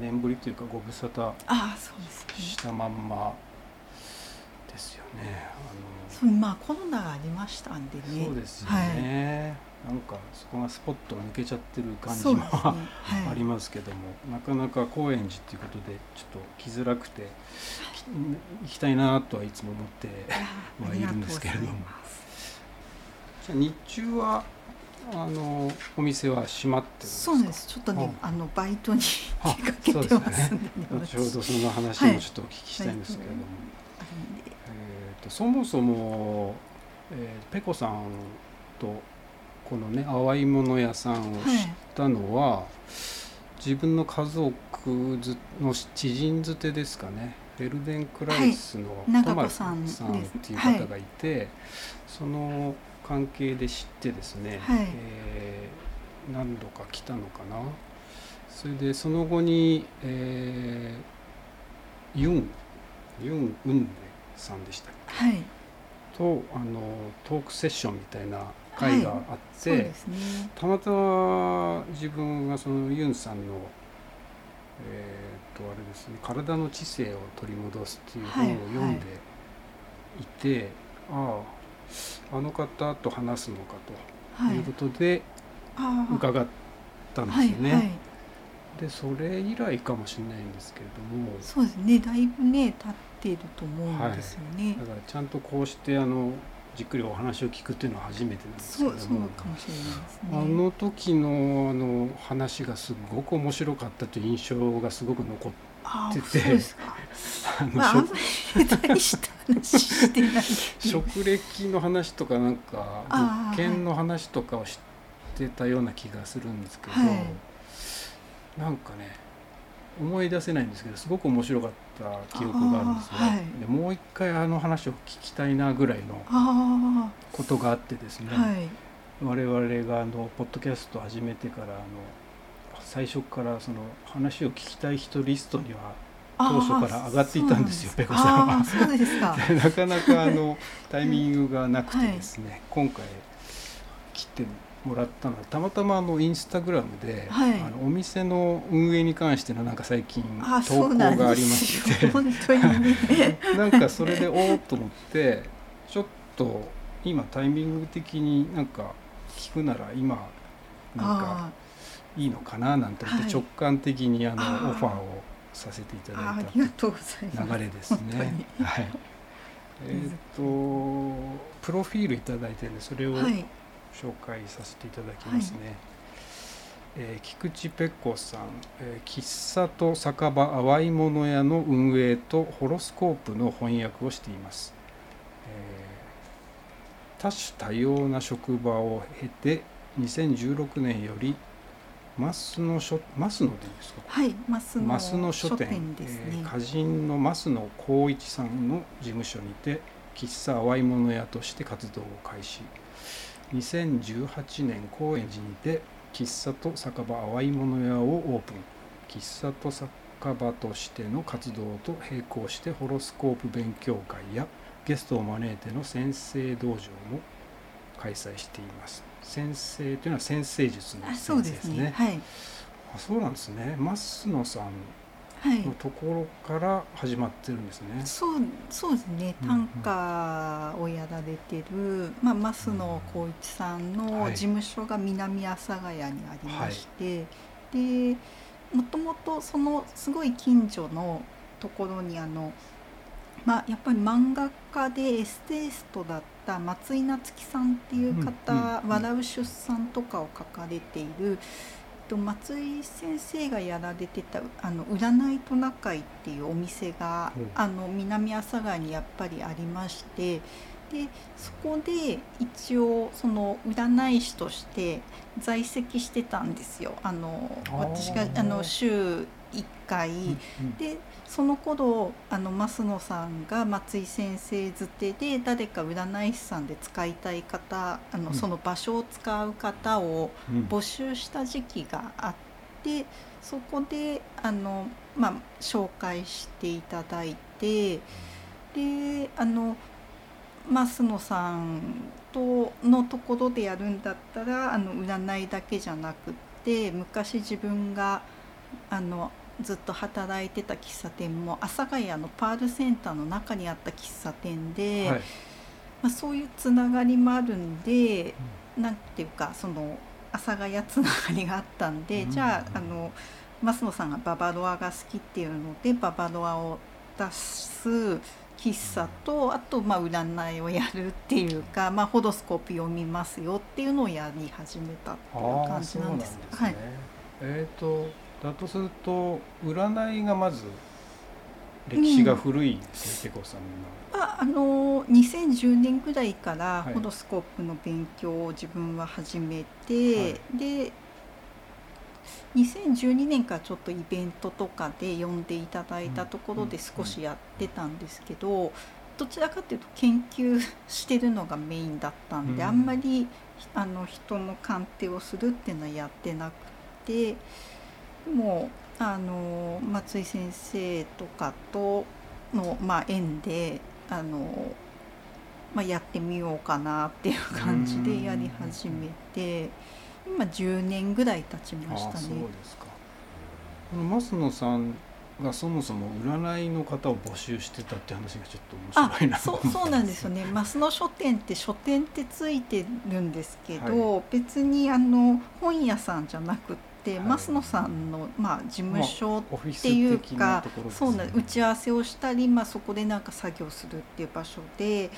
年ぶりというかご無沙汰したまんまですよね。そうまあコロナがありましたんであのね。そうですよね、なんかそこがスポットが抜けちゃってる感じもそうですね。ありますけども、なかなか高円寺っていうことでちょっと来づらくてき行きたいなとはいつも思ってあはいるんですけれども。じゃあ日中はあのお店は閉まってそうです。ちょっとねあ。あのバイトにあ出かけてますんで。ね。後ほどその話はいもちょっとお聞きしたいんですけれども、えー、とそもそも、えーペコさんとこのね淡いもの屋さんを知ったのは、自分の家族ずの知人づてですかね。フェルデンクライスのはい。トマさんっていう方がいて、その関係で知ってですね、はい。えー何度か来たのかな。それでその後に、えーユンユン・ウンデさんでしたっけ？はい。とあのトークセッションみたいな会があって、そうですね。たまたま自分がそのユンさんのえー、とあれですね「体の知性を取り戻す」っていう本を読んでいて、あああの方と話すのかとはい。いうことで伺ったんですよね。はいはい。でそれ以来かもしれないんですけれども。そうですね。だいぶね経っていると思うんですよね、だからちゃんとこうしてあのじっくりお話を聞くっていうのは初めてなんですけど。も。あの時のあの話がすごく面白かったという印象がすごく残ってて。あ の、まああんまり大した話してない。職歴の話とかなんか物件の話とかを知ってたような気がするんですけど、はい。なんかね思い出せないんですけどすごく面白かった記憶があるんですね、はい。でもう一回あの話を聞きたいなぐらいのあことがあってですね、あはい。我々があのポッドキャストを始めてからあの最初からその話を聞きたい人リストには当初から上がっていたんですよペコさんは。そうですか。でなかなかあのタイミングがなくてですね、今回来てもらったのはたまたまあのインスタグラムで、はい。あのお店の運営に関してのなんか最近あ投稿がありまして。よ。本当に。ね なんかそれでおおっと思ってちょっと今タイミング的になんか聞くなら今なんかあいいのかななんて思ってはい。直感的にあのオファーをさせていただいた流れですね。に。はい。えっ、とプロフィールいただいてるんでそれをはい紹介させていただきますね。えー菊池ペコさん、えー喫茶と酒場淡いもの屋の運営とホロスコープの翻訳をしています。えー多種多様な職場を経て2016年より増野書増野でいいですか？はい増野増野書店。ですね、えー歌人の増野光一さんの事務所にて喫茶淡いもの屋として活動を開始2018年高円寺にて喫茶と酒場淡いもの屋をオープン。喫茶と酒場としての活動と並行してホロスコープ勉強会やゲストを招いての先生道場も開催しています。先生というのは先生術の先生ですすね。ねはい。あそうなんですね。増野さんはいのところから始まってるんですね。そうそうですね。うん短歌をやられてる、まあ、増野光一さんのはい。事務所が南阿佐ヶ谷にありまして、でもともとそのすごい近所のところにあの、まあ、やっぱり漫画家でエステイストだった松井夏樹さんっていう方「うんうんうん。笑う出産」とかを書かれている。と松井先生がやられてたあの占いトナカイっていうお店が、うん。あの南阿佐ヶ谷にやっぱりありましてでそこで一応その占い師として在籍してたんですよ。あの私があの週1回、うん。でその頃あの増野さんが松井先生づてで誰か占い師さんで使いたい方あの、うん。その場所を使う方をうん。募集した時期があってそこであの、まあ、紹介していただいてであの増野さんとのところでやるんだったらあの占いだけじゃなくって昔自分があのずっと働いてた喫茶店も阿佐ヶ谷のパールセンターの中にあった喫茶店で、はい。まあ、そういうつながりもあるんで、なんていうかその阿佐ヶ谷つながりがあったんで、うん。じゃああの増野さんがババロアが好きっていうのでババロアを出す喫茶とあとまあ占いをやるっていうか、まあ、ホドスコープ読みますよっていうのをやり始めたっていう感じなんんです。でね。ね、はい。えっ、とだとすると占いがまず歴史が古いん。ですね、ペコさんの。まあ、あの2010年ぐらいからはい。ホロスコープの勉強を自分は始めて、はで2012年からちょっとイベントとかで呼んでいただいたところで少しやってたんですけど、どちらかというと研究してるのがメインだったんで、うん。あんまりあの人の鑑定をするっていうのはやってなくてでもあの松井先生とかとの、まあ、縁であの、まあ、やってみようかなっていう感じでやり始めて今10年ぐらい経ちましたああそうね。ですか。この増野さんがそもそも占いの方を募集してたって話がちょっと面あ白いなとそうそうなんですよね。増野書店って書店ってついてるんですけど、別にあの本屋さんじゃなくって、はい増野さんの、まあ、事務所っていうかそうなん打ち合わせをしたり、まあ、そこでなんか作業するっていう場所で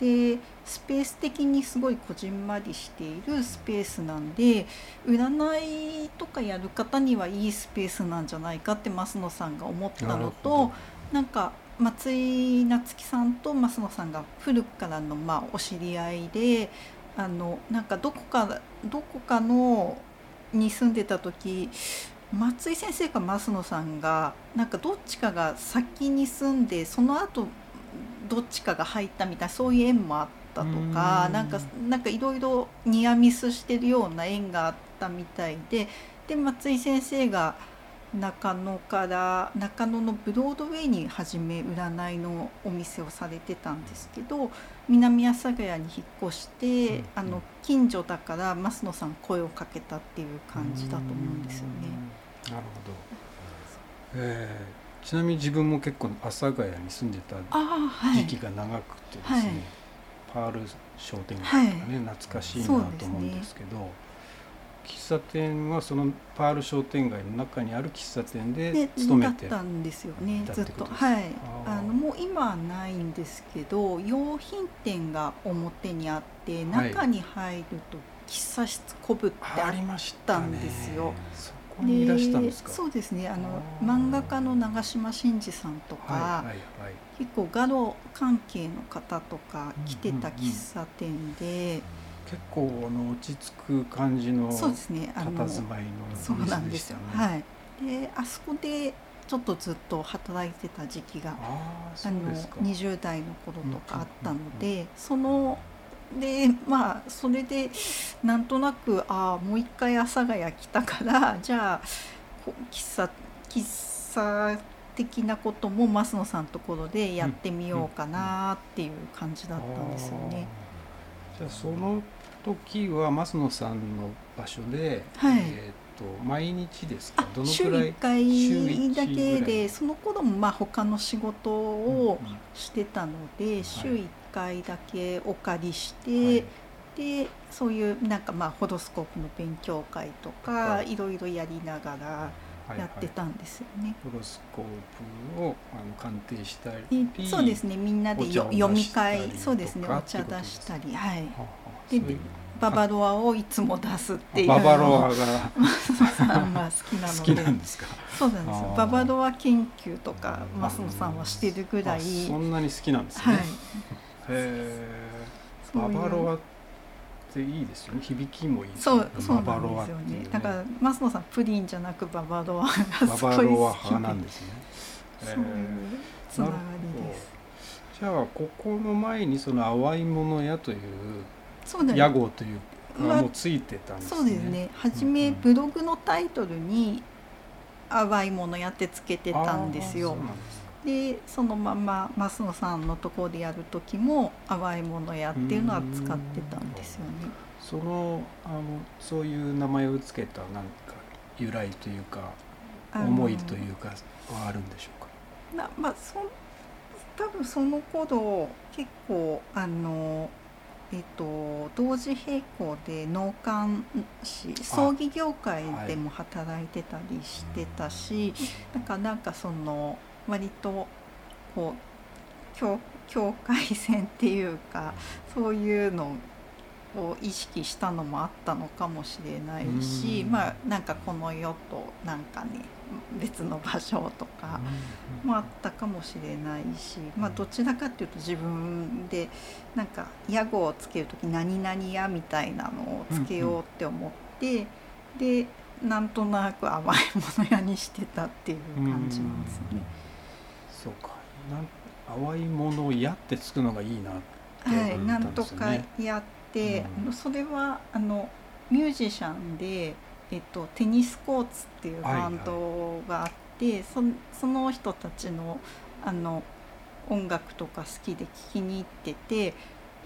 でスペース的にすごいこじんまりしているスペースなんで占いとかやる方にはいいスペースなんじゃないかって増野さんが思ったのほとなんか松井夏樹さんと増野さんが古くからのまあお知り合いであのなんかどこかどこかのに住んでた時松井先生か増野さんがなんかどっちかが先に住んでその後どっちかが入ったみたいなそういう縁もあったとかうん。なんかなんかいろいろニアミスしてるような縁があったみたいでで松井先生が中野から中野のブロードウェイに初め占いのお店をされてたんですけど南阿佐ヶ谷に引っ越して、うん。あの近所だから増野さん声をかけたっていう感じだと思うんですよね。うん。なるほど、えーちなみに自分も結構阿佐ヶ谷に住んでた時期が長くてですね、はい。パール商店街とかね、はい。懐かしいなと思うんですけど喫茶店はそのパール商店街の中にある喫茶店でで勤めてだったんですよねずってとはい。あのもう今はないんですけど用品店が表にあってはい。中に入ると喫茶室コブってあっありましたんですよそこにいらしたんですか？そうですね。あの漫画家の長嶋真司さんとか、はいはいはい。結構画廊関係の方とか来てた喫茶店で、結構あの落ち着く感じのそうですね。あの佇まいのそうなんですよ、はい。であそこでちょっとずっと働いてた時期があのうですか。20代の頃とかあったので、そのでまあそれでなんとなくああもう一回阿佐ヶ谷来たから じゃあこ喫茶喫茶的なことも増野さんのところでやってみようかなっていう感じだったんですよね。あー。じゃあその時は増野さんの場所で、はい。えっ、と毎日ですか？あどの週くらい？1回週一。だけでその頃もまあ他の仕事をうんうん。してたので、週1回だけお借りして、はい。でそういうなんかまあホロスコープの勉強会とか、はい。い、ろいろやりながらやってたんですよね。ホロスコープをあの鑑定したりでそうですね。みんなで読み会そうですね。お茶出したりはい。はあはあでババロアをいつも出すっていう。ババロアのをがさんが好きな好のきでなんですかそうなんですババロア研究とか増野さんはしてるぐらい。あそんなに好きなんですね、はい。へえババロアっていいですよね。響きもいいそねうそうなんですよっていうね。だから増野さんプリンじゃなくババロアがバすごい好きでバロア派なんです。ねそういうつながりです。じゃあここの前にその淡いもの屋という屋号というまあがもうついてたんですね。そうですね。初めブログのタイトルに「淡いものやってつけてたんですよ。でそのまま増野さんのところでやる時も「淡いものや」っていうのは使ってたんですよね。そのあのそういう名前をつけたなんか由来というか思いというかはあるんでしょうか？なまあそ多分その頃結構あのえっと、同時並行で納棺師葬儀業界でも働いてたりしてたし、はい、なんかなんかその割とこう境境界線っていうかそういうのを意識したのもあったのかもしれないしまあなんかこの世となんかね別の場所とかもあったかもしれないし、まあ、どちらかっていうと自分でなんか屋号をつける時「何々屋」みたいなのをつけようって思って、でなんとなく甘いもの屋にしてたっていう感じなんですね。そうか。なん淡いもの屋ってつくのがいいなってはい、なんとかやって、うん、それはあのミュージシャンでえっと、テニスコーツっていうバンドがあって、はいはい、そその人たちのあの音楽とか好きで聴きに行ってて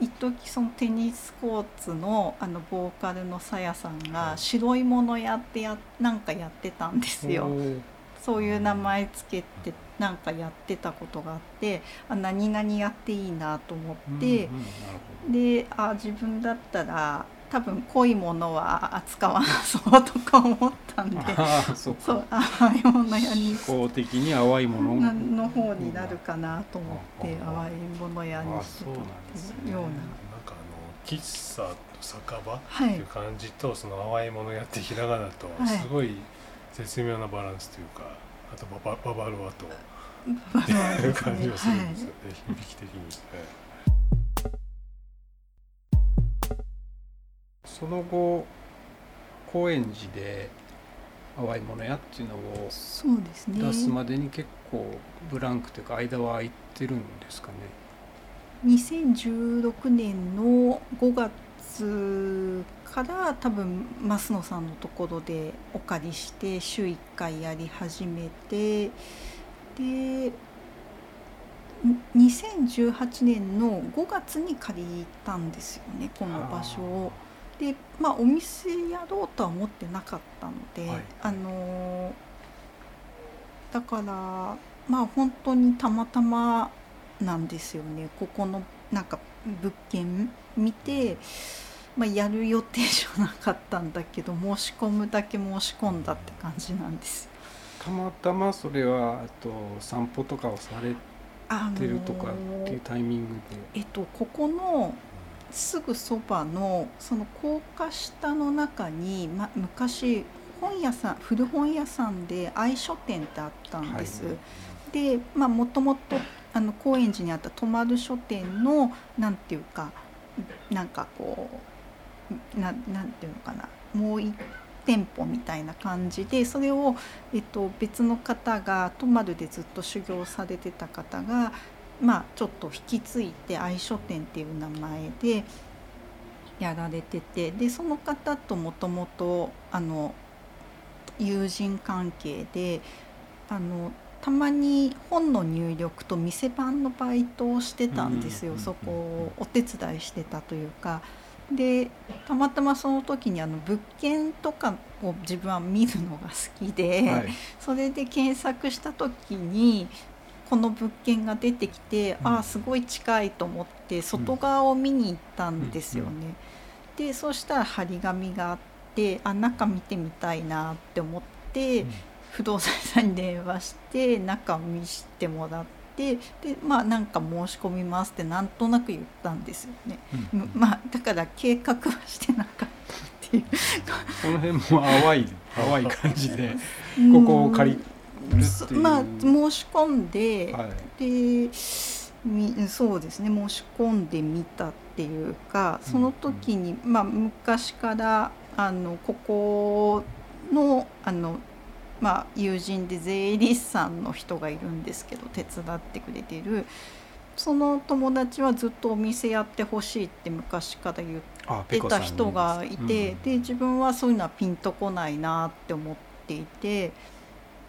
一時そのテニスコーツのあのボーカルのさやさんが白いものやってやなんかやってたんですよ。そういう名前つけてなんかやってたことがあってあ何々やっていいなと思って、うんうん、であ自分だったら多分濃いものは扱わなそうとか思ったんで。そう淡いもの屋に。法的に淡いもの。の方になるかなと思って淡いもの屋にしてたっていうような。なんかあの喫茶と酒場っていう感じと、その淡いもの屋ってひらがなとすごい絶妙なバランスというか、あとバババロアとっていう感じがするんですよね、響き的に。その後高円寺で淡いものやっていうのを出すまでに結構ブランクというか間は空いてるんですかね2016年の5月から多分増野さんのところでお借りして週1回やり始めてで2018年の5月に借りたんですよねこの場所を。でまあお店やろうとは思ってなかったので、はい、あのだからまあ本当にたまたまなんですよね。ここのなんか物件見て、まあ、やる予定じゃなかったんだけど申し込むだけ申し込んだって感じなんです。たまたまそれはあと散歩とかをされてるとかっていうタイミングで、えっと、ここのすぐそばのその高架下の中に、ま、昔本屋さん古本屋さんで愛書店ってあったんです。はい、でもともと高円寺にあった泊まる書店のなんていうかなんかこうななんていうのかなもう一店舗みたいな感じでそれを、えっと、別の方が泊まるでずっと修行されてた方がまあ、ちょっと引き継いで愛書店っていう名前でやられててでその方ともともと友人関係であのたまに本の入力と店番のバイトをしてたんですよ、そこをお手伝いしてたというか。でたまたまその時にあの物件とかを自分は見るのが好きで、はい、それで検索した時にこの物件が出てきて、うん、ああすごい近いと思って外側を見に行ったんですよね。でそうしたら張り紙があってあ中見てみたいなって思って、不動産屋さんに電話して中見してもらって。でまあなんか申し込みますってなんとなく言ったんですよね、うん、まあだから計画はしてなかったっていう。この辺も淡い淡い感じで ここを借りまあ申し込んで、はい、でみそうですね申し込んでみたっていうかその時に、うん、まあ昔からあのここのあのまあ、友人で税理士さんの人がいるんですけど手伝ってくれてる。その友達はずっとお店やってほしいって昔から言ってた人がいて、うん、で自分はそういうのはピンとこないなって思っていて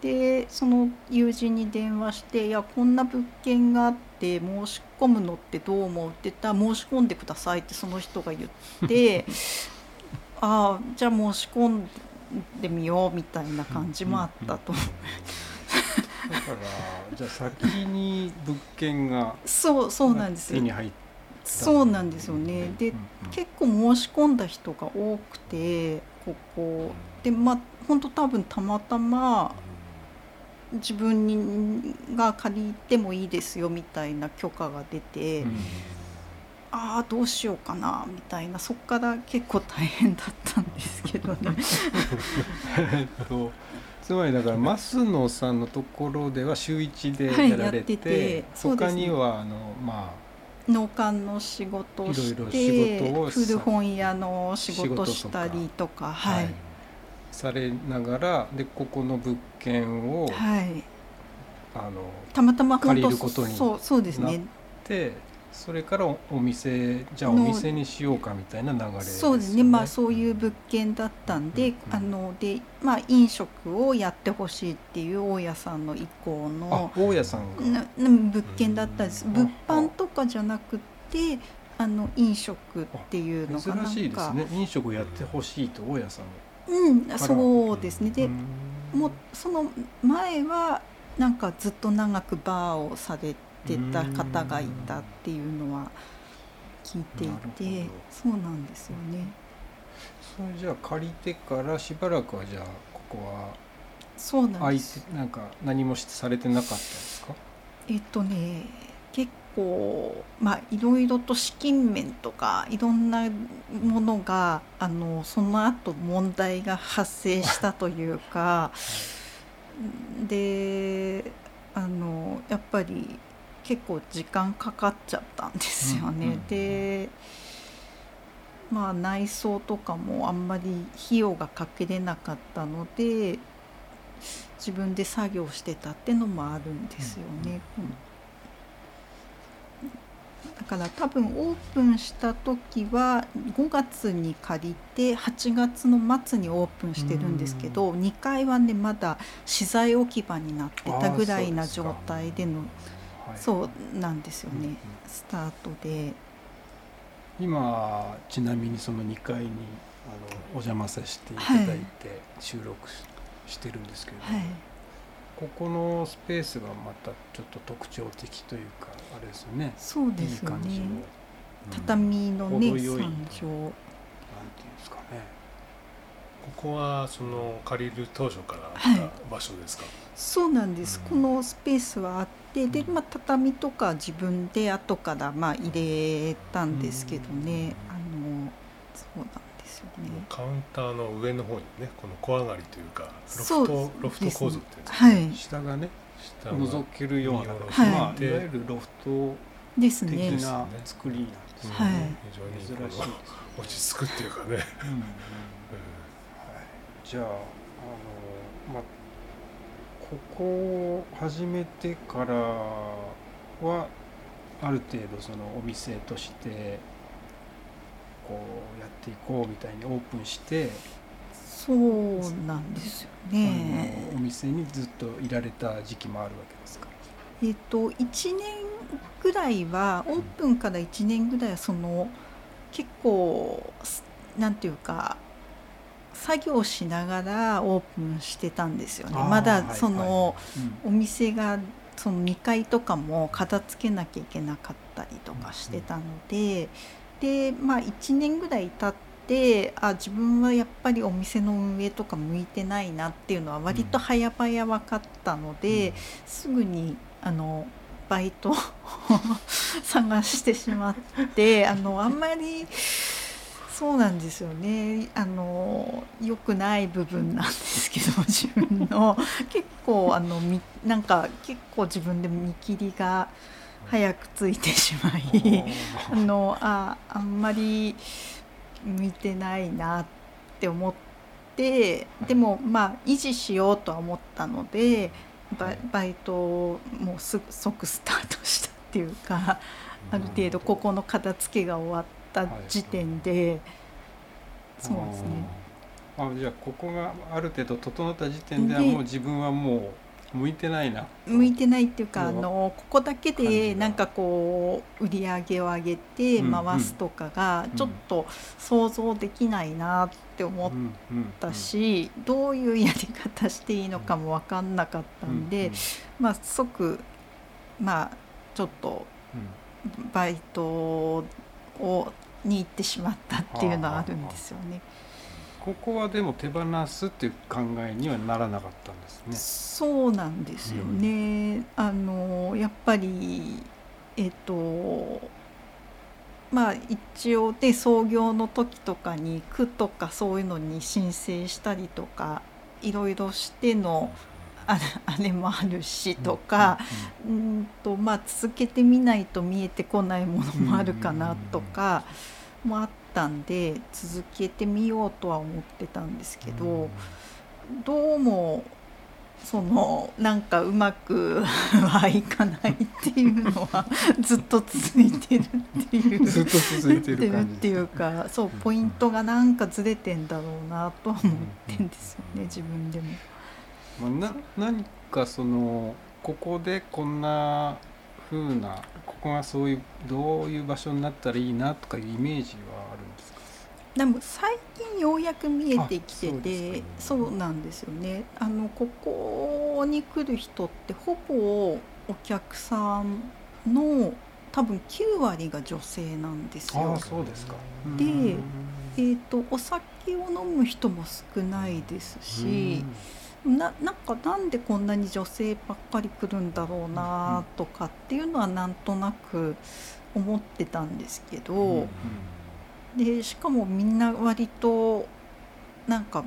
でその友人に電話して「いやこんな物件があって申し込むのってどう思う?」って言ったら「申し込んでください」ってその人が言って「ああじゃあ申し込んでみようみたいな感じもあったと。だからじゃあ先に物件がそうそうなんです手に入っそうなんですよね。で、結構申し込んだ人が多くてここでまあ本当多分たまたま自分にが借りてもいいですよみたいな許可が出て、うん、ああどうしようかなみたいなそっから結構大変だったんですけどね。つまりだから増野さんのところでは週一でやられて,、はい、て他にはあのまあ農家の仕事をして古本屋の仕事したりとかはい、されながらでここの物件を、はい、あのたまたま借りることになってそれからお店じゃあお店にしようかみたいな流れ、ね、そうですね。まあそういう物件だったんで、うんうん、あのでまあ飲食をやってほしいっていう大家さんの意向の大家さんが。物件だったんです、物販とかじゃなくてあの飲食っていうのが珍しいですね。飲食をやってほしいと大家さんうんそうですね。でもその前はなんかずっと長くバーをされてた方がいたっていうのは聞いていてそうなんですよね。それじゃあ借りてからしばらくはじゃあここはそうなんです。なんか何もされてなかったですか？えっとね結構まあいろいろと資金面とかいろんなものがあのその後問題が発生したというかであのやっぱり結構時間かかっちゃったんですよね。うんうん、でまあ内装とかもあんまり費用がかけれなかったので自分で作業してたってのもあるんですよね。うんうんだから多分オープンした時は5月に借りて8月の末にオープンしてるんですけど2階はねまだ資材置き場になってたぐらいな状態でのそうなんですよね、スタートで。今ちなみにその2階にあのお邪魔させていただいて収録してるんですけど、はい、ここのスペースがまたちょっと特徴的というかあれですよね。そうですよね畳の。ね、うん、三畳。なんていうんですかね。ここはその借りる当初からあった場所ですか、はい、そうなんです、うん、このスペースはあってで、まあ、畳とか自分で後からまあ入れたんですけどね、あのそうなんです。よねカウンターの上の方にねこの小上がりというかロフトロフト構造っていうんですか、はい、下がね下が覗けるような、はい。まあ、いわゆるロフト的な作りなんですね、はい、非常に珍しい落ち着くっていうかね、うんうんじゃああの、まあ、ここを始めてからはある程度そのお店としてこうやっていこうみたいにオープンしてそうなんですよね。お店にずっといられた時期もあるわけですか？えっ、と1年ぐらいはオープンから1年ぐらいはその結構なんていうか作業しながらオープンしてたんですよね。まだその、お店がその2階とかも片付けなきゃいけなかったりとかしてたので、でまあ1年ぐらい経ってあ自分はやっぱりお店の運営とか向いてないなっていうのは割と早々分かったので、すぐにあのバイトを 探してしまってあのあんまり。そうなんですよね。あの良くない部分なんですけど 自分の。結構あのみなんか結構自分で見切りが早くついてしまい あのああんまり向いてないなって思ってでもまあ維持しようとは思ったのでババイトをもうすぐ即スタートしたっていうかある程度ここの片付けが終わ。った時点で、そうですね。あじゃあここがある程度整った時点ではもう自分はもう向いてないな。向いてないっていうかあのここだけでなんかこう売り上げを上げて回すとかがちょっと想像できないなっって思ったし、どういうやり方していいのかも分かんなかったんで、まあ即まあちょっとバイトをに行ってしまったっていうのはあるんですよね。ここはでも手放すっていう考えにはならなかったんですね。そうなんですよね。うん、あのやっぱりえっ、とまあ一応で創業の時とかに区とかそういうのに申請したりとかいろいろしてのあれもあるしとか、うんとまあ、続けてみないと見えてこないものもあるかなとかもあったんで続けてみようとは思ってたんですけどどうもそのなんかうまく はいかないっていうのはずっと続いてるっていう。ずっと続いてるっていうかそうポイントがなんかずれてんだろうなと思ってんですよね自分でも。まあ、な何かそのここでこんな風なここがそういうどういう場所になったらいいなとかいうイメージでも最近ようやく見えてきててそう、ね,、なんですよね。あのここに来る人ってほぼお客さんの多分9割が女性なんですよ。あそうですか。で、えーと、お酒を飲む人も少ないですし。ななんかなんでこんなに女性ばっかり来るんだろうなとかっていうのはなんとなく思ってたんですけど、でしかもみんな割となんか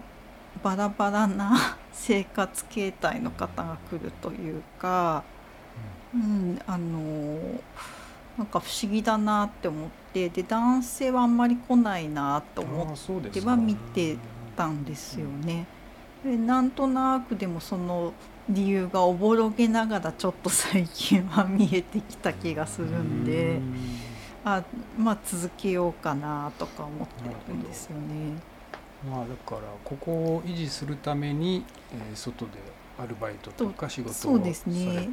バラバラな 生活形態の方が来るというか、うん、あのなんか不思議だなって思ってで男性はあんまり来ないなと思っては見てたんですよね。でなんとなくでもその理由がおぼろげながらちょっと最近は見えてきた気がするんであまあ続けようかなとか思ってるんですよね。まあ、だからここを維持するために、えー、外でアルバイトとか仕事をされて、ね、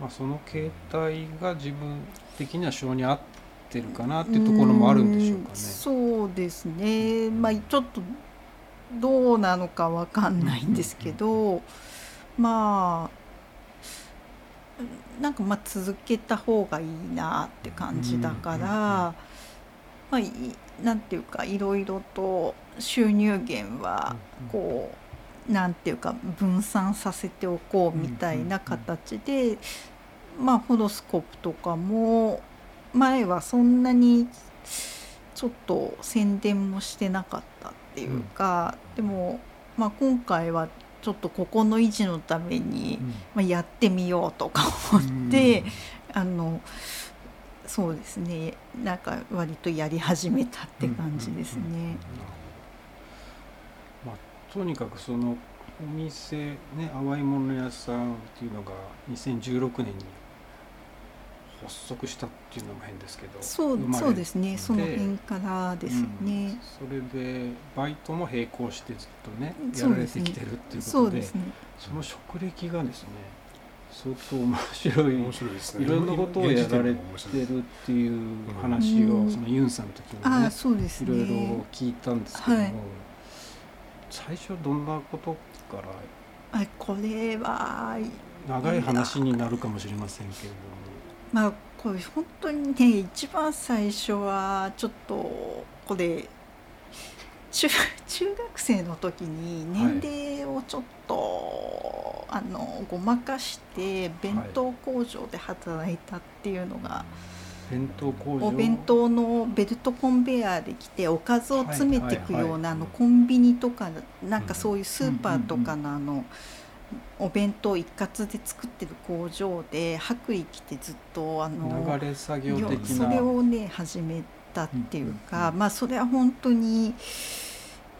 まあ、その形態が自分的には性に合ってるかなっていうところもあるんでしょうかね。うそうですね、まあ、ちょっとどうなのかわかんないんですけど、まあなんかまあ続けた方がいいなって感じだから、まあなんていうかいろいろと収入源はこうなんていうか分散させておこうみたいな形で、まあホロスコープとかも前はそんなにちょっと宣伝もしてなかったっていうか、でも、まあ、今回はちょっとここの維持のために、まあ、やってみようとか思って、あのそうですね。なんか割とやり始めたって感じですね。まあ、とにかくそのお店ね淡いもの屋さんっていうのが2016年に発足したっていうのも変ですけどそうそうですね。その辺からですね、うん、それでバイトも並行してずっとねやられてきてるっていうことで、ね、その職歴がですね相当面白い。面白いです、ね、いろんなことをやられてるっていう話を、うん、そのユンさんの時にねそうですね。いろいろ聞いたんですけども、はい、最初どんなことからあこれは長い話になるかもしれませんけれどもまあこれ本当にね一番最初はちょっとこれ中中学生の時に年齢をちょっと、はい、あのごまかして弁当工場で働いたっていうのが、はい、弁当工場？お弁当のベルトコンベヤーで来ておかずを詰めていくような、あのコンビニとかなんかそういうスーパーとかのあの。お弁当一括で作ってる工場で白衣着てずっとあの流れ作業的それをね始めたっていうか、まあそれは本当に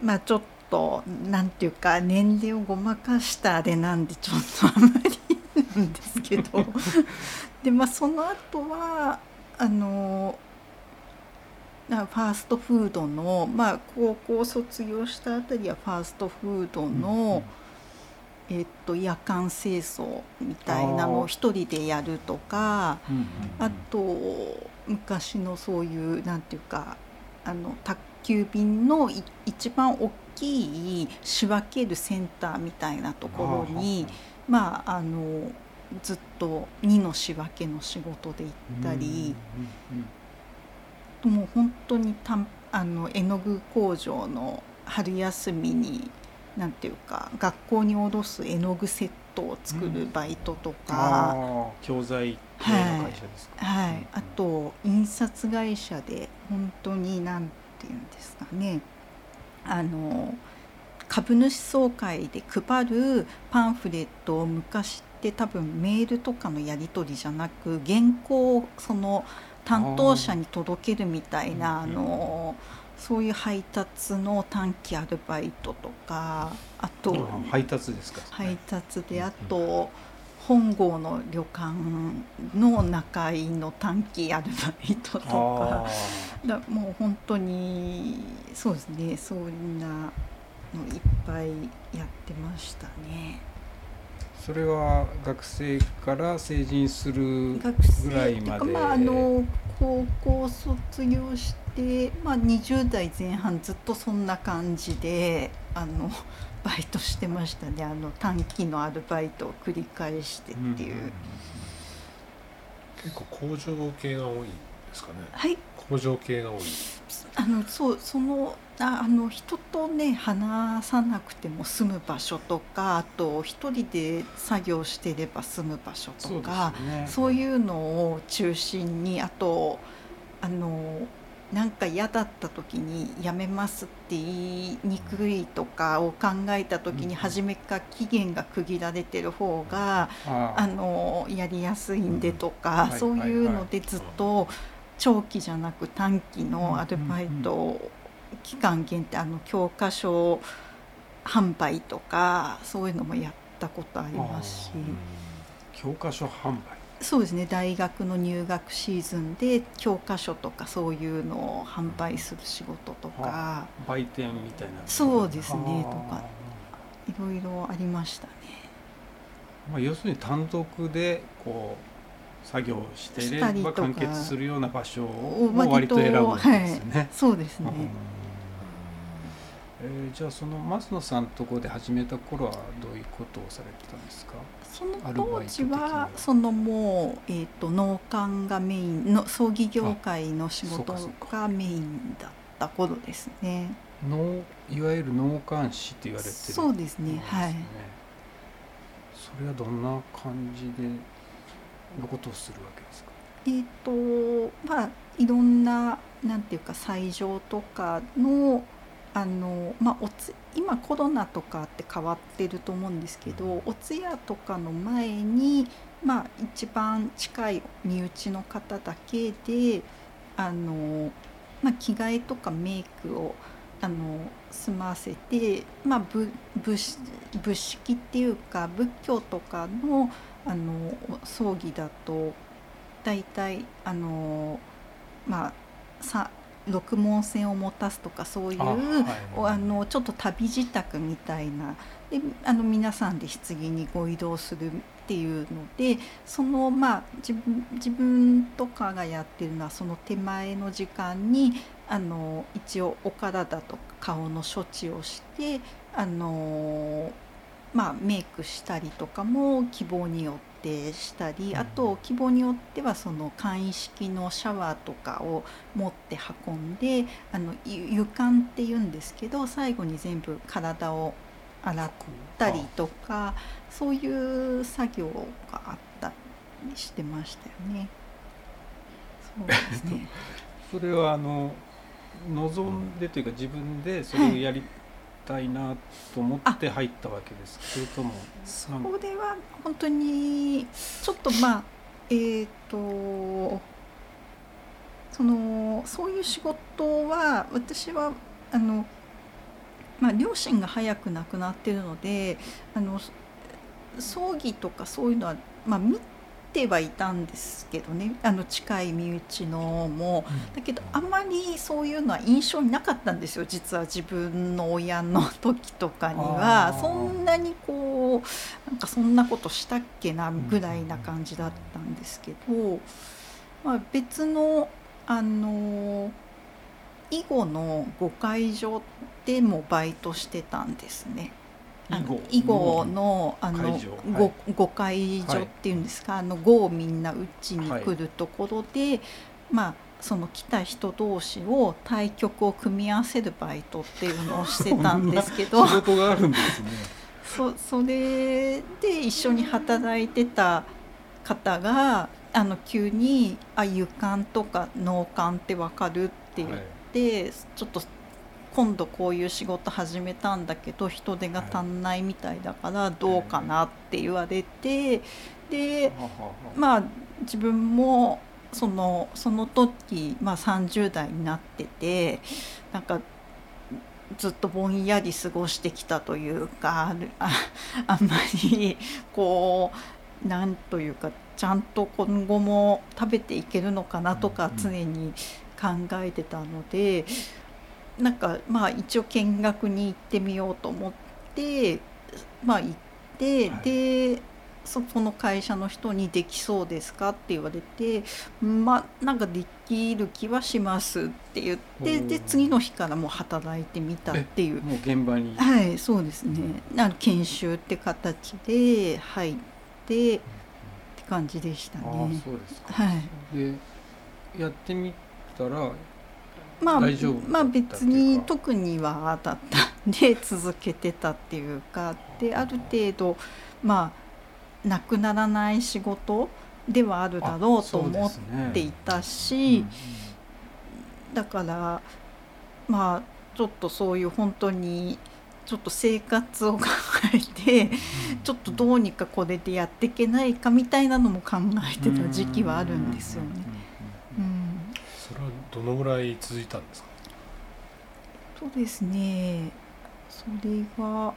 まあちょっとなんていうか年齢をごまかしたあれなんでちょっとあんまりなんですけど。でまあその後はあのファーストフードのまあ高校卒業したあたりはファーストフードの、うんうんえっと、夜間清掃みたいなのを一人でやるとかあ,、と昔のそういうなんていうかあの急便の一番大きい仕分けるセンターみたいなところにまああのずっと2の仕分けの仕事で行ったり、もう本当にたあの絵の具工場の春休みになんていうか学校に卸す絵の具セットを作るバイトとか、うん、教材系の会社ですか、はい、はい、あと印刷会社で本当になんていうんですかね。あの株主総会で配るパンフレットを昔って多分メールとかのやり取りじゃなく原稿をその担当者に届けるみたいなあのそういう配達の短期アルバイトとかあと配達ですか？配達であと本郷の旅館の中居の短期アルバイトとか。だもう本当にそうですねそんなのいっぱいやってましたね。それは学生から成人するぐらいまで？まあ、あの高校卒業して、まあ、20代前半ずっとそんな感じであの バイトしてましたね。あの短期のアルバイトを繰り返してっていう、うん、結構工場系が多いんですかね。はい。工場系が多い。あのそうそのあの人とね話さなくても住む場所とかあと一人で作業してれば住む場所とかそう、ね,、そういうのを中心にあとあのなんか嫌だった時に「やめます」って言いにくいとかを考えた時に初めから期限が区切られてる方が、あのやりやすいんでとか、そういうのでずっと長期じゃなく短期のアルバイトを期間限定あの教科書販売とかそういうのもやったことありますし。教科書販売そうですね。大学の入学シーズンで教科書とかそういうのを販売する仕事とか。売店みたいなそうですねとか。いろいろありましたね、まあ、要するに単独でこう作業してれば完結するような場所を割と選ぶんですね、はい、そうですね、えー、じゃあその増野さんとこで始めた頃はどういうことをされてたんですか？その当時はそのもう、えーと、農館がメインの葬儀業界の仕事がメインだった頃ですね。農いわゆる農館士って言われてる。そうですね、ね、はい。それはどんな感じでのことをするわけですか？えっ、ー、とまあいろんななんていうか斎場とかのあのまあ、おつ今コロナとかって変わってると思うんですけどお通夜とかの前に、まあ、一番近い身内の方だけであの、まあ、着替えとかメイクをあの済ませて、まあ、仏仏式っていうか仏教とかのあの葬儀だと大体あのまあさ六門線を持たすとかそういうあ、はい、あのちょっと旅支度みたいな。であの皆さんで棺にご移動するっていうのでそのまあ自分自分とかがやってるのはその手前の時間にあの一応お体と顔の処置をしてあのまあメイクしたりとかも希望によって定したりあと希望によってはその簡易式のシャワーとかを持って運んであの湯管っていうんですけど最後に全部体を洗ったりとかそういう作業があったりしてましたよね。そうですね。それはあの望んでというか自分でそれをやりたいなと思って入ったわけです。それともそれは本当にちょっとまあ えっ、ー、とそのそういう仕事は私はあの、まあ、両親が早く亡くなってるのであの葬儀とかそういうのは、まあ、見てはいたんですけどね。あの近い身内のも、だけどあんまりそういうのは印象になかったんですよ。実は自分の親の時とかには。そんなにこうなんかそんなことしたっけなぐらいな感じだったんですけど、まあ、別のあの囲碁の碁会所でもバイトしてたんですね。囲碁。のあの碁碁会所っていうんですか、あの碁をみんな打ちに来るところで、まあその来た人同士を対局を組み合わせるバイトっていうのをしてたんですけど。仕事があるんですね。そそれで一緒に働いてた方があの急に「あ湯管とか脳幹ってわかる?」って言って、はい、ちょっと今度こういう仕事始めたんだけど人手が足んないみたいだからどうかなって言われてでまあ自分もそのその時、まあ、30代になっててなんかずっとぼんやり過ごしてきたというかあ あんまりこうなんというかちゃんと今後も食べていけるのかなとか常に考えてたので。なんかまあ一応見学に行ってみようと思ってまあ行って、はい、でそこの会社の人に「できそうですか?」って言われて「まあなんかできる気はします」って言ってで次の日からもう働いてみたっていう。もう現場に。はいそうですね、あの研修って形で入ってって感じでしたね。あそうですか、はい、でやってみたらまあ、まあ別に特にはだったんで続けてたっていうかである程度まあなくならない仕事ではあるだろうと思っていたし、だからまあちょっとそういう本当にちょっと生活を考えてちょっとどうにかこれでやっていけないかみたいなのも考えてた時期はあるんですよね。うんどのぐらい続いたんですか？そうですねそれが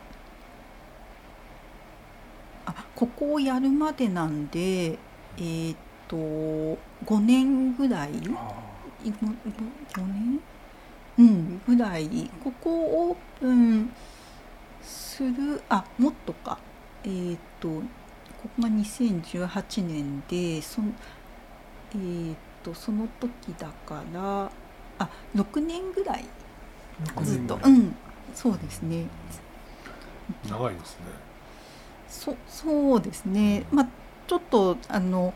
あここをやるまでなんでえー、っと5年ぐらい？5年？うんぐらい。ここをオープンするあもっとか。えー、っとここが2018年でそえー、っとその時だからあ6年ぐらい。ずっと。うん。そうですね。長いですね。そそうですね、まあちょっとあの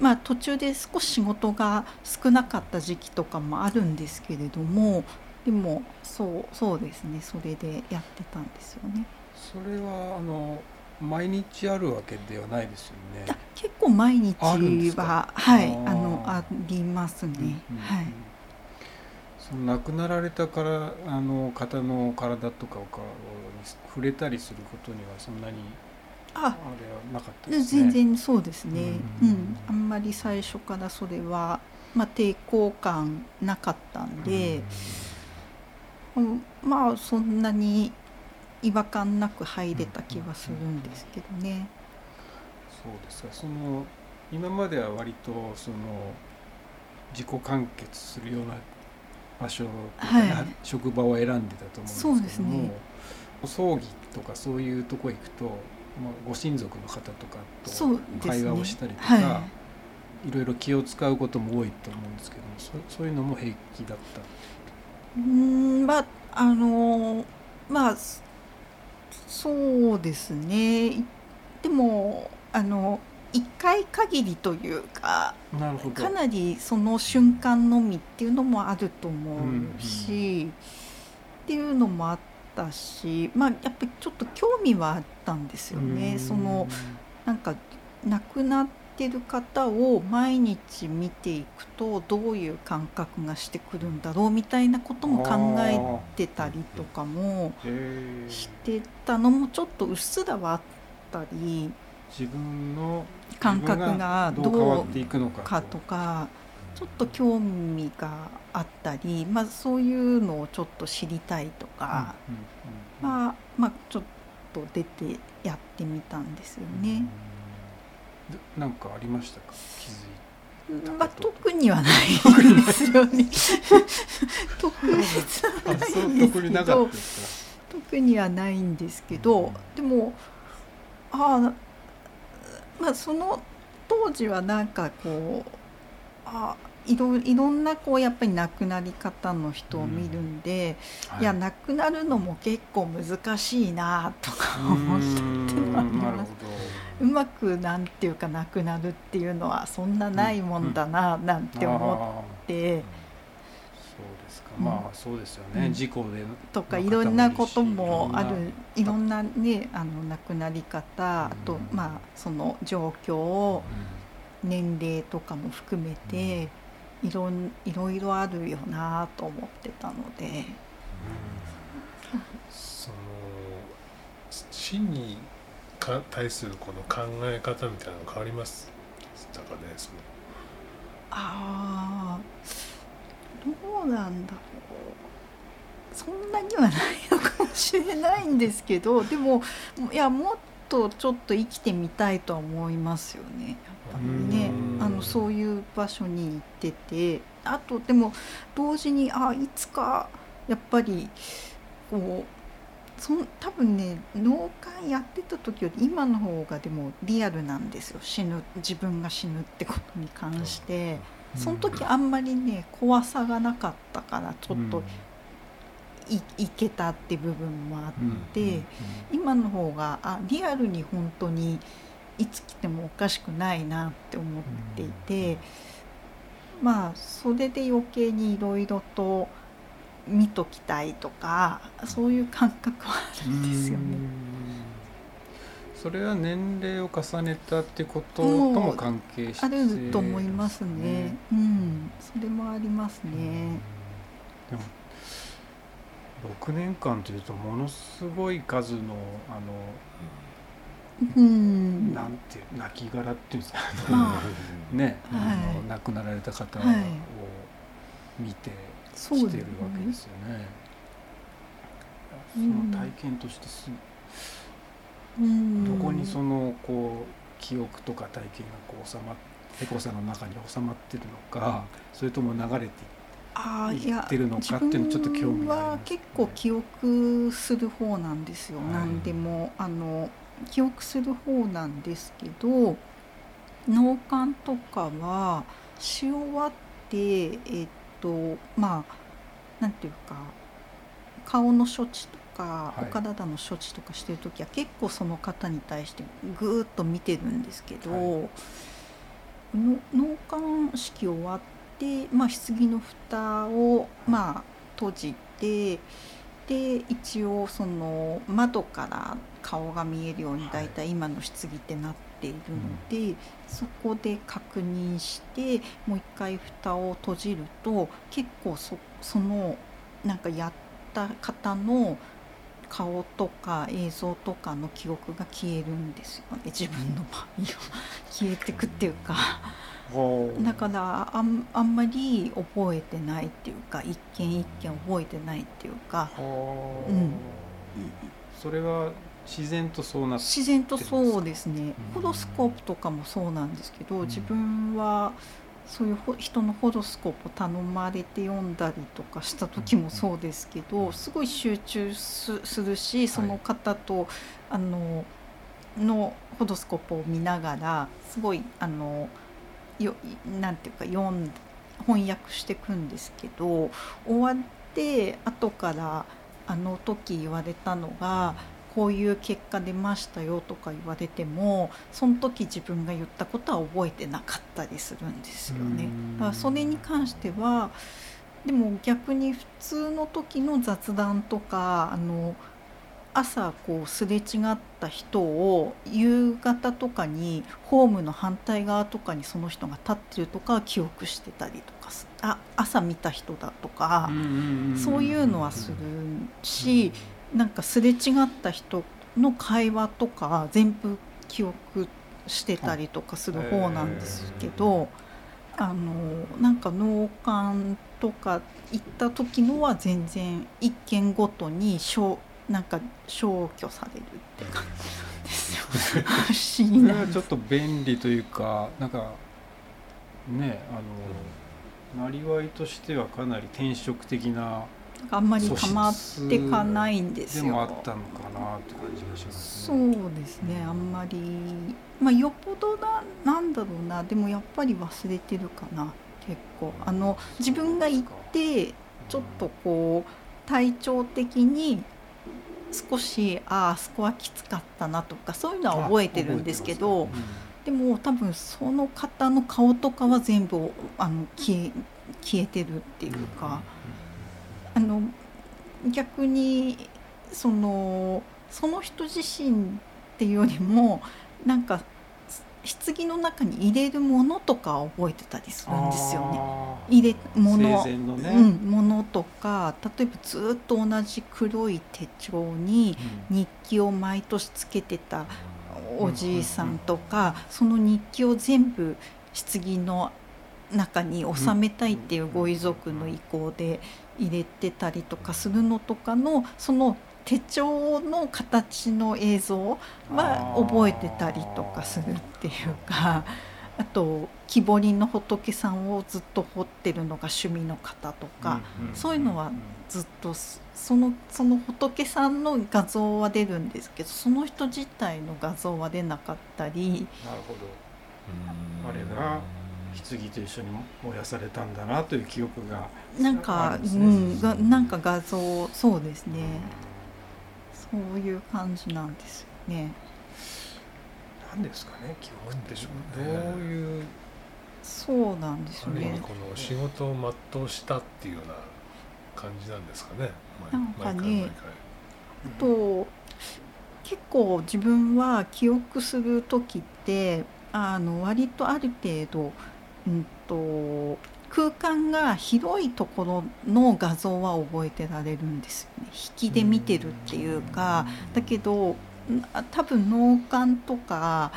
まあ途中で少し仕事が少なかった時期とかもあるんですけれどもでもそうそうですね。それでやってたんですよね。それはあの毎日あるわけではないですよね。結構毎日ははい。あのありますね。はい。その亡くなられたからあの方の体とかを触れたりすることにはそんなにあれはなかったですね。全然そうですね。うん、うん、あんまり最初からそれはまあ抵抗感なかったんで、うん、まあそんなに違和感なく入れた気はするんですけどね。そうですかその今までは割とその自己完結するような場所とか、はい、職場を選んでたと思うんですけども、ね、お葬儀とかそういうとこ行くと、まあ、ご親族の方とかと会話をしたりとか、ねはい、いろいろ気を使うことも多いと思うんですけどもそそういうのも平気だった？うんまああのまあそうですね。でもあの1回限りというかかなりその瞬間のみっていうのもあると思うし、うんうん、っていうのもあったしまあやっぱりちょっと興味はあったんですよね。そのなんか亡くなってる方を毎日見ていくとどういう感覚がしてくるんだろうみたいなことも考えてたりとかもしてたのもちょっとうっすらはあったり。自分の感覚がどう変わっていくのかと。かちょっと興味があったり、まあ、そういうのをちょっと知りたいとか、まあまあ、ちょっと出てやってみたんですよね。なんかありましたか？気づいたまあ、特にはないんですよね。特別はないんですけど。特にはないんですけど、でもああまあその当時はなんかこうあいろいろんなこうやっぱり亡くなり方の人を見るんで、うん。はい、いや亡くなるのも結構難しいなとか思ったっていうのはあります。うまくなんていうか亡くなるっていうのはそんなないもんだななんて思って。まあそうですよね、事故でとかいろんなこともあるいろんなねあの亡くなり方、あとまあその状況、年齢とかも含めて、いろいろいろあるよなと思ってたので。その死にか対するこの考え方みたいなの変わりますだかねその。ああどうなんだろう。そんなにはないのかもしれないんですけど でもいやもっとちょっと生きてみたいとは思いますよね。やっぱりね。あのそういう場所に行ってて。あとでも同時にあいつかやっぱりこうそ多分ね脳幹やってた時より今の方がでもリアルなんですよ。死ぬ自分が死ぬってことに関して。その時あんまりね怖さがなかったからちょっとい,、いけたって部分もあって、今の方があリアルに本当にいつ来てもおかしくないなって思っていて、まあそれで余計にいろいろと見ときたいとかそういう感覚はあるん。ですよね。それは年齢を重ねたってこととも関係して。あると思いますね。うん、それもありますね。でも6年間というとものすごい数のあの、うん、なんていう亡骸っていうんですか、まあ、ね、はい、あの亡くなられた方を見てきてるわけですよね。その体験としてすどこにそのこう記憶とか体験がこう収まってエコさんの中に収まってるのか、それとも流れていってるのかっていうのちょっと興味があります、ね、は結構記憶する方なんですよ、はい、何でもあの記憶する方なんですけど脳幹とかはし終わってえっとまあなんていうか顔の処置とか、お体の処置とかしてる時は結構その方に対してぐーっと見てるんですけど、はい、脳幹式終わって、まあ、棺の蓋を、まあ、閉じてで一応その窓から顔が見えるように大体今の棺ってなっているので、はいうん、そこで確認してもう一回蓋を閉じると結構そそのなんかやった方の顔とか映像とかの記憶が消えるんですよね。自分の場合は消えてくっていうか。だからあんあんまり覚えてないっていうか一件一件覚えてないっていうか、うん、それは自然とそうなって自然とそうですね。ホロスコープとかもそうなんですけど自分はそういう人のホロスコープを頼まれて読んだりとかした時もそうですけどすごい集中するしその方と、あののホロスコープを見ながらすごいあのよなんていうか読ん翻訳していくんですけど終わって後からあの時言われたのがこういう結果出ましたよとか言われてもその時自分が言ったことは覚えてなかったりするんですよね。だからそれに関してはでも逆に普通の時の雑談とかあの朝こうすれ違った人を夕方とかにホームの反対側とかにその人が立ってるとか記憶してたりとかあ朝見た人だとかそういうのはするしなんかすれ違った人の会話とか全部記憶してたりとかする方なんですけど、あのなんか脳幹とか行った時のは全然一件ごとに消なんか消去されるって感じなんですよ。不思議な。ちょっと便利というかなんかねあの、なりわいとしてはかなり転職的なあんまり溜まってかないんですよ。でもあったのかなって感じがします、ね、そうですね。あんまりまあよっぽどななんだろうな。でもやっぱり忘れてるかな。結構あの自分が行ってちょっとこう体調的に少しああそこはきつかったなとかそういうのは覚えてるんですけどでも多分その方の顔とかは全部あの消え消えてるっていうか、あの逆にそのその人自身っていうよりもなんか棺の中に入れるものとか覚えてたりするんですよね。入れ物、ね、うん、ものとか例えばずっと同じ黒い手帳に日記を毎年つけてたおじいさんとか、その日記を全部棺の中に収めたいっていうご遺族の意向で入れてたりとかするのとかのその手帳の形の映像は覚えてたりとかするっていうかあと木彫りの仏さんをずっと彫ってるのが趣味の方とか、そういうのはずっとそのその仏さんの画像は出るんですけどその人自体の画像は出なかったり。なるほど。あれが棺と一緒に燃やされたんだなという記憶が、なんか、うん、がなんか画像そうですね。そういう感じなんですよね。なんですかね基本でしょうね。どういうそうなんですね。この仕事を全うしたっていうような感じなんですかね。なんかね、あと結構自分は記憶する時ってあの割とある程度、うんと空間が広いところの画像は覚えてられるんですよね。引きで見てるっていうかだけど多分脳幹とか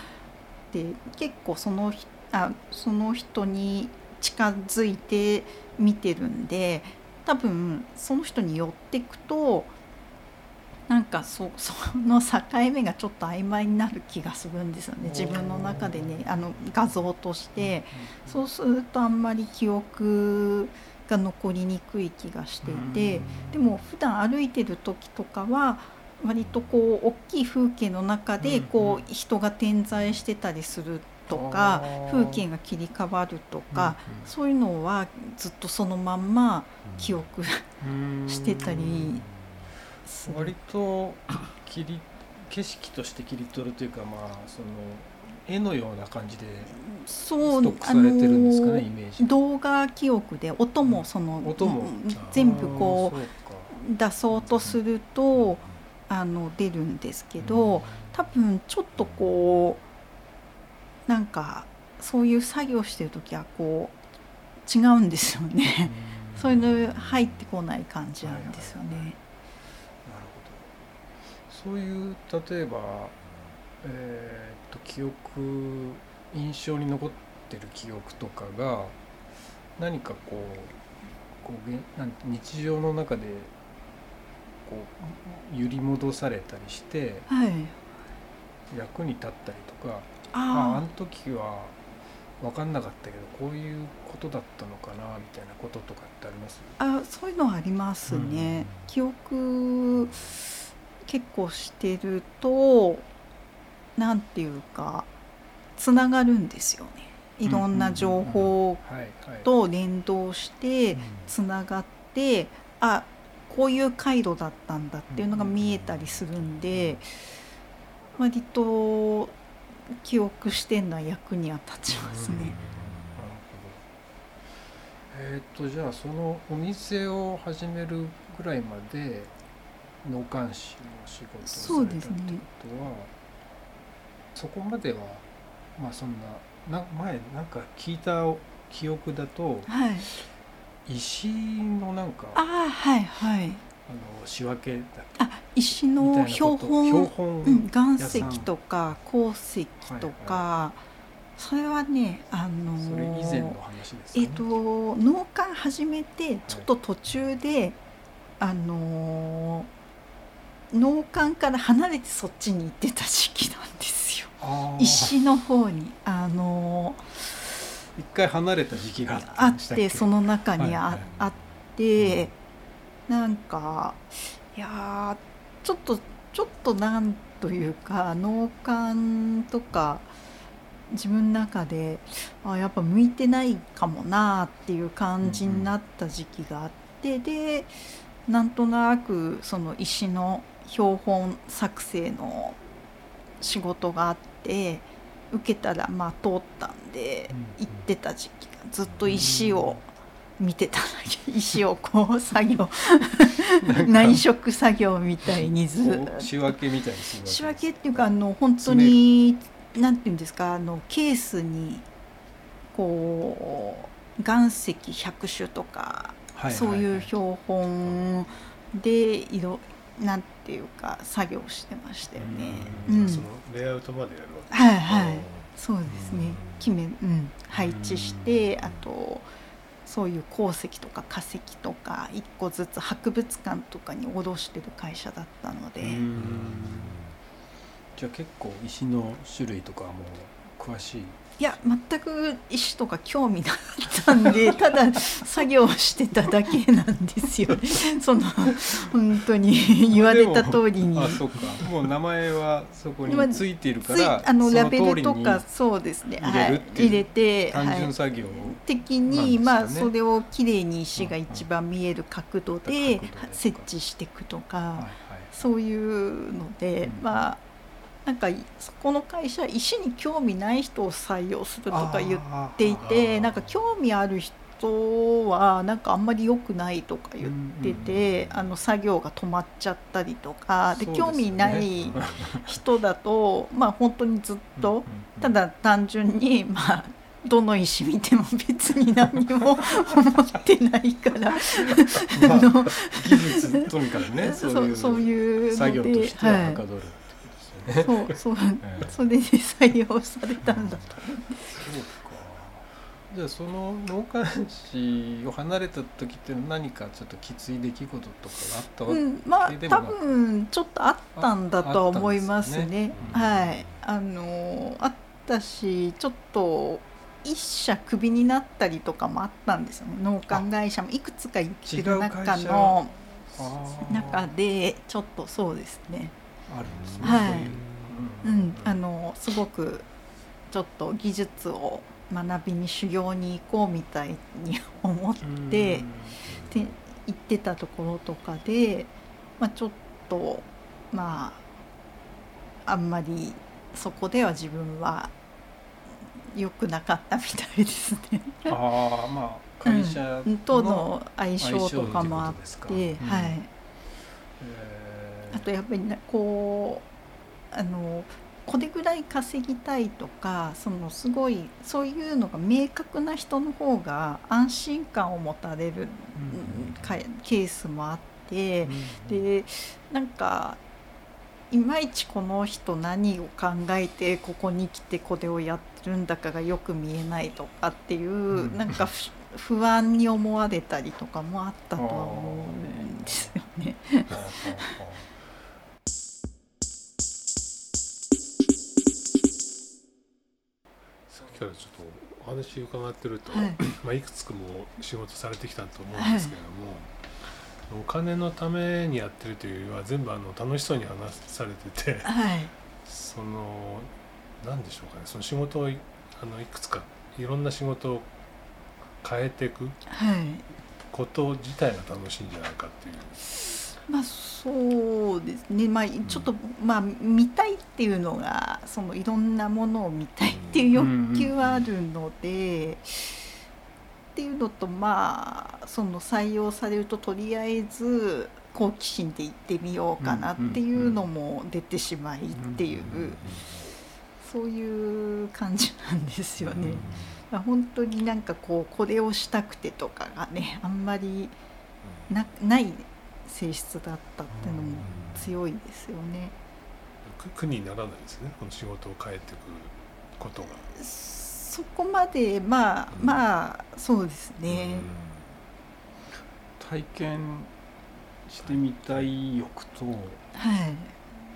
で結構そのあその人に近づいて見てるんで多分その人に寄っていくとなんかそ その境目がちょっと曖昧になる気がするんですよね。自分の中でねあの画像として。そうするとあんまり記憶が残りにくい気がしていてでも普段歩いてる時とかは割とこう大きい風景の中でこう人が点在してたりするとか風景が切り替わるとかそういうのはずっとそのまんま記憶してたり割と切り景色として切り取るというかまあその絵のような感じでストックされてるんですかねイメージ動画記憶で音もその、音も。全部こう出そうとするとあの出るんですけど多分ちょっとこうなんかそういう作業してる時はこう違うんですよね。そういうの入ってこない感じなんですよね。そういう例えば、えー、と記憶印象に残ってる記憶とかが何かこうこうなん日常の中でこう揺り戻されたりして、はい、役に立ったりとかあああの時は分かんなかったけどこういうことだったのかなみたいなこととかってあります？あそういうのはありますね。うん、記憶結構してると何て言うかつながるんですよね。いろんな情報と連動してつながってあこういう回路だったんだっていうのが見えたりするんで割と記憶してんのは役には立ちますね。えっ、とじゃあそのお店を始めるぐらいまで脳幹視の仕事をされたってことはそ,、そこまではまあそんなな前なんか聞いた記憶だと、はい、石のなんかあはいはい。あの仕分けだあ石の標本標本、うん、岩石とか鉱石とか、はいはい。それはね、あのー、それ以前の話です、ね、えっ、ー、と農家始めてちょっと途中で、はい、あのー農館から離れてそっちに行ってた時期なんですよ。石の方に。あの一回離れた時期があってその中にあはいはい、あって、うん、なんかいやちょっとちょっとなんというか農館とか自分の中であやっぱ向いてないかもなっていう感じになった時期があって、でなんとなくその石の標本作成の仕事があって受けたらまあ通ったんで行ってた時期がずっと石を見てただけ。石をこう作業内職作業みたいにず仕分けみたいに仕分けっていうかあの本当になんていうんですかあのケースにこう岩石100種とか、はいはいはい、そういう標本で色なんていうか作業してましたよね。うん、そのレイアウトまでやるわけはいはい。そうですね。決め、うん、配置して、あとそういう鉱石とか化石とか一個ずつ博物館とかに卸してる会社だったので。じゃあ結構石の種類とかも詳しい？いや全く石とか興味なかったんで ただ作業してただけなんですよ。その本当に言われた通りに。あそうか。もう名前はそこについているからあのラベルとかそうですね。入れ入れて単純作業、はい、的に、ね、まあそれをきれいに石が一番見える角度で設置していくとか、そういうので、まあなんかそこの会社石に興味ない人を採用するとか言っていてなんか興味ある人はなんかあんまり良くないとか言ってて、あの作業が止まっちゃったりとかで、興味ない人だと まあ本当にずっとただ単純にまあどの石見ても別に何も思ってないから まあ、技術とにかくね そういう作業としてははかどる。そうそう、それで採用されたんだとそうか。じゃあその農家市を離れた時って何かちょっときつい出来事とかがあったわけうん、まあ多分ちょっとあったんだとは思いますね、ね。うん、はい。あのあったしちょっと一社クビになったりとかもあったんですよね。農家会社もいくつか行ってる中の中でちょっとそうですねあるんですね。はい。うん、あのすごくちょっと技術を学びに修行に行こうみたいに思ってで行ってたところとかで、まあ、ちょっとまああんまりそこでは自分は良くなかったみたいですね。ああまあ会社との相性とかもあって、はい。えーあとやっぱりこうあのこれぐらい稼ぎたいとかそのすごいそういうのが明確な人の方が安心感を持たれる、ケースもあって、でなんかいまいちこの人何を考えてここに来てこれをやってるんだかがよく見えないとかっていう、なんか 不安に思われたりとかもあったとは思うんですよね。ちょっとお話伺ってると、はい。まあ、いくつかも仕事されてきたと思うんですけれども、はい、お金のためにやってるというよりは全部あの楽しそうに話されてて、はい、その何でしょうかねその仕事をあのいくつかいろんな仕事を変えていくこと自体が楽しいんじゃないかっていう。まあそうですね、まあ、ちょっと、まあ、見たいっていうのがそのいろんなものを見たいっていう欲求はあるので、っていうのとまあその採用されるととりあえず好奇心で行ってみようかなっていうのも出てしまいっていう、そういう感じなんですよね。まあ、本当になんかこうこれをしたくてとかがねあんまりなない性質だったっていうのも強いですよね。苦にならないですね。この仕事を変えていくことが。そこまでまあ、うん、まあそうですね。体験してみたい欲と、はい、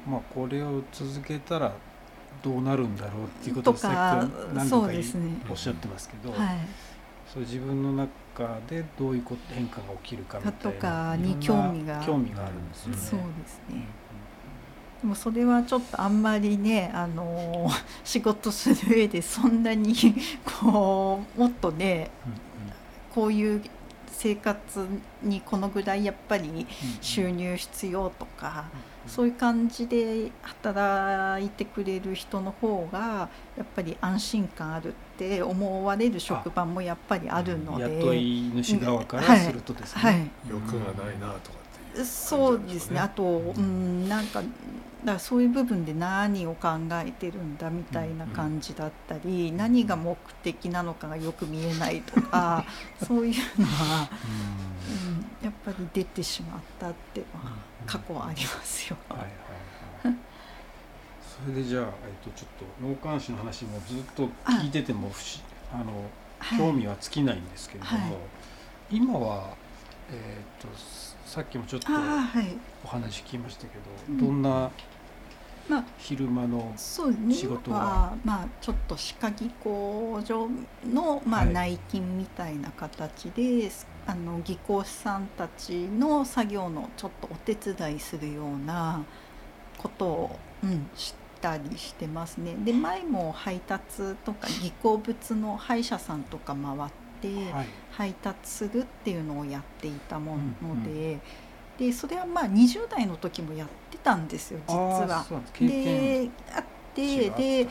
まあこれを続けたらどうなるんだろうっていうことをさっき何度おっしゃってますけど、はい、そう自分の中でどういうこと変化が起きるかみたいな。とかに興味が。興味があるんですよね。そうですね。でもそれはちょっとあんまりねあの 仕事する上でそんなに こうもっとね、こういう生活にこのぐらいやっぱり収入必要とか、そういう感じで働いてくれる人の方がやっぱり安心感あるって思われる職場もやっぱりあるので。雇い主側からするとですね、はいはい、欲がないなとかそうですね。あと、うん、なんかだからそういう部分で何を考えてるんだみたいな感じだったり、うん、何が目的なのかがよく見えないとかそういうのは、うん、やっぱり出てしまったっていうのは過去はありますよ。はいはいはい。それでじゃあ、えっと、ちょっと脳幹視の話もずっと聞いてても不思あの興味は尽きないんですけれども、はい、今は、えー、っとさっきもちょっとお話聞きましたけど、はい、どんな昼間の仕事は、まあ、ちょっと歯科技工所の、まあ、内勤みたいな形で、はい、あの技工士さんたちの作業のちょっとお手伝いするようなことを、うん、したりしてますね。で前も配達とか技工物の歯医者さんとか回ってて配達するっていうのをやっていたもので。でそれはまあ20代の時もやってたんですよ実は。であってで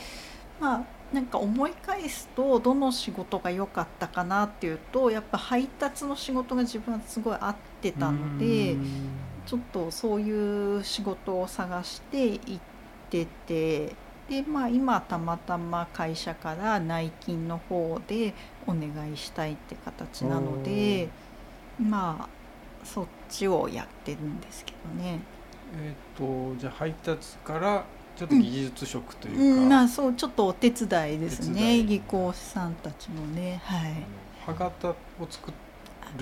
まあなんか思い返すとどの仕事が良かったかなっていうとやっぱ配達の仕事が自分はすごい合ってたのでちょっとそういう仕事を探して行っててでまあ今たまたま会社から内勤の方でお願いしたいって形なのでまあそっちをやってるんですけどね。えっ、とじゃあ配達からちょっと技術職というか、うん、まあそうちょっとお手伝いですね。技工士さんたちのね。はい。歯型を作っ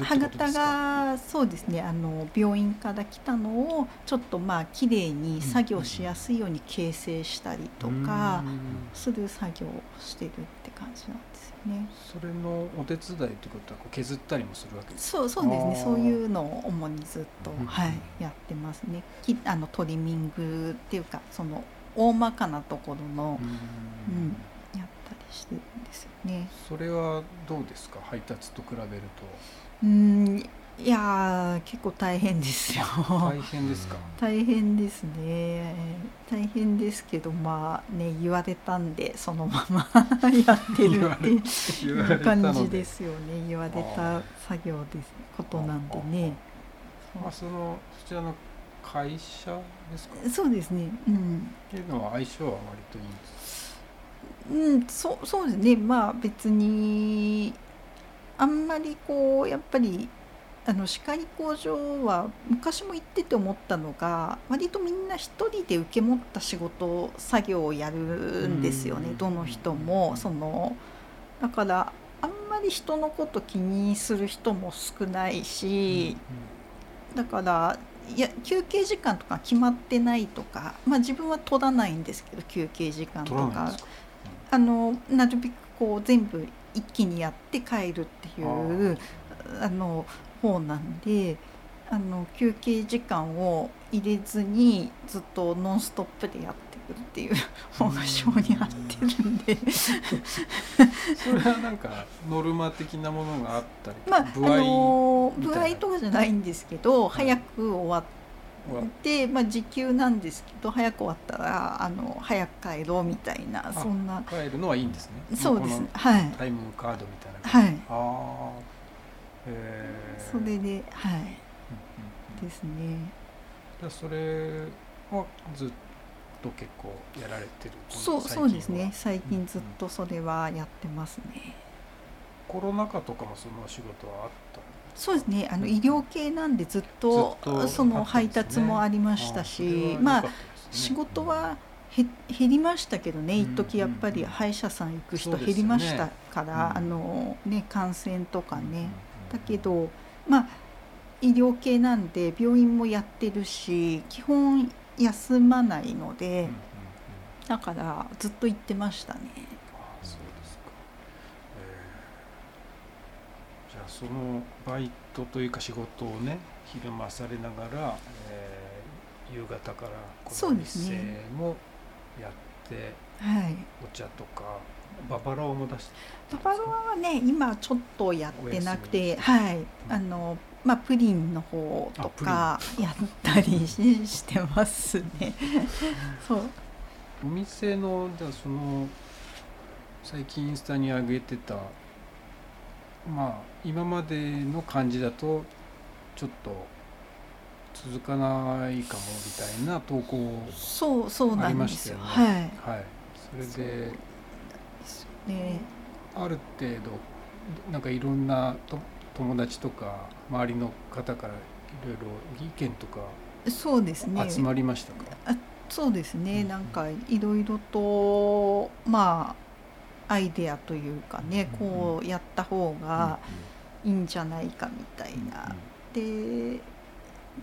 歯型がそうですね。あの病院から来たのをちょっとまあ綺麗に作業しやすいように形成したりとかする作業をしてるって感じなんね。それのお手伝いってことはこう削ったりもするわけですか？そうそうですねそういうのを主にずっと、はい、やってますね。きあのトリミングっていうかその大まかなところの、うん、やったりしてるんですよね。それはどうですか？配達と比べると。うんいや結構大変ですよ。大変ですか？大変ですね。大変ですけど、まあね、言われたんで、そのまま やってるっていう感じですよね。言われた作業です。ことなんでね。まあ、その、そちらの会社ですか？そうですね。うん。っていうのは相性は割といいんですうん、そう、そうですね。まあ、別に。あんまりこうやっぱりあの歯科医工場は昔も行ってて思ったのが割とみんな一人で受け持った仕事作業をやるんですよね。どの人も。そのだからあんまり人のこと気にする人も少ないしだからいや休憩時間とか決まってないとかまあ自分は取らないんですけど休憩時間とか。あのなるべくこう全部一気にやって帰るっていうあの方なんであの休憩時間を入れずにずっとノンストップでやってるっていう方が性に合ってるんで。それはなんかノルマ的なものがあったりまあ、あの歩合とかじゃないんですけど、早く終わって。で、まあ、時給なんですけど早く終わったらあの早く帰ろうみたいなそんな。帰るのはいいんですね。そうですね。はい。タイムカードみたいな。はい。ああえそれではい、うん、ですね。それはずっと結構やられてる？そうそうですね。最近ずっとそれはやってますね、うんうん、コロナ禍とかもその仕事はあったそうですね。あの医療系なんでずっとその配達もありましたし、まあ仕事は減りましたけどね。一時やっぱり歯医者さん行く人減りましたから、あのね感染とかね、だけどまあ医療系なんで病院もやってるし基本休まないので、だからずっと行ってましたね。そのバイトというか仕事をね昼間されながら、えー、夕方からこの店もやって、はい、お茶とかババロアも出してババロアはね今ちょっとやってなくてはい、あのまあプリンの方とかやったりしてますね。そう。お店のじゃその最近インスタに上げてたまあ今までの感じだとちょっと続かないかもみたいな投稿そうそうなんですよ、はい、はい、それでね、ある程度なんかいろんなと友達とか周りの方からいろいろ意見とかそうですね。集まりましたか？あそうですね、うん、なんかいろいろとまあアイデアというかね、うん、こうやった方がいいんじゃないかみたいな、うん、で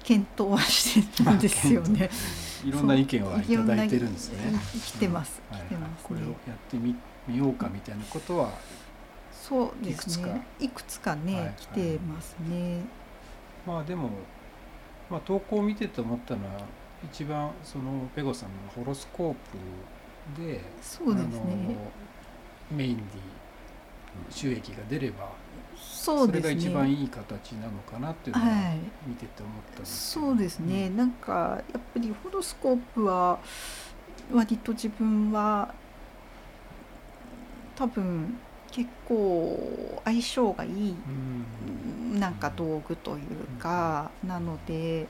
検討はしてるんですよね。いろんな意見はいただいてるんですね。来てます。来てます、ね、これをやってみみようかみたいなことはそうですね。いくつか？ね、はい、来てますね。まあでも、まあ、投稿を見てて思ったのは一番そのペゴさんのホロスコープでそうですね。メインに収益が出ればそうですね、それが一番いい形なのかなっていうのは見てて思ったんですけど、はい、そうですね、うん、なんかやっぱりホロスコープは割と自分は多分結構相性がいい、なんか道具というか、なので、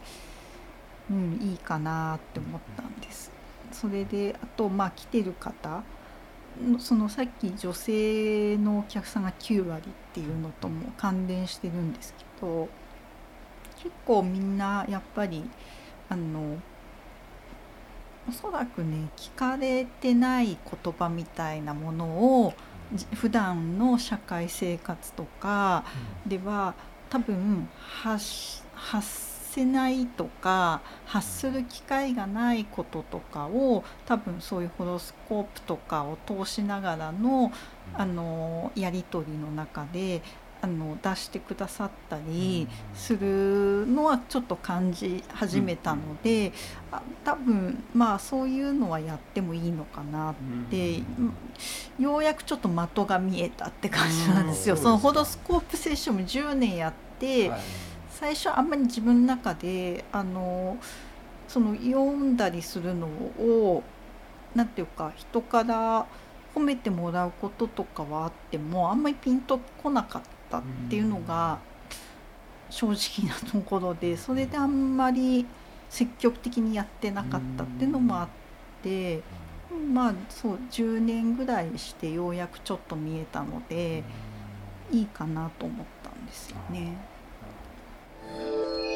うん、いいかなって思ったんです。それであとまあ来てる方そのさっき女性のお客さんが9割っていうのとも関連してるんですけど結構みんなやっぱりあのおそらくね聞かれてない言葉みたいなものを普段の社会生活とかでは多分発せないとか発する機会がないこととかを多分そういうホロスコープとかを通しながらのあのやり取りの中であの出してくださったりするのはちょっと感じ始めたので、あ多分まあそういうのはやってもいいのかなって、ようやくちょっと的が見えたって感じなんですよ。そのホロスコープセッションも10年やって、最初あんまり自分の中であのその読んだりするのを何て言うか人から褒めてもらうこととかはあってもあんまりピンとこなかったっていうのが正直なところでそれであんまり積極的にやってなかったっていうのもあってまあそう10年ぐらいしてようやくちょっと見えたのでいいかなと思ったんですよね。you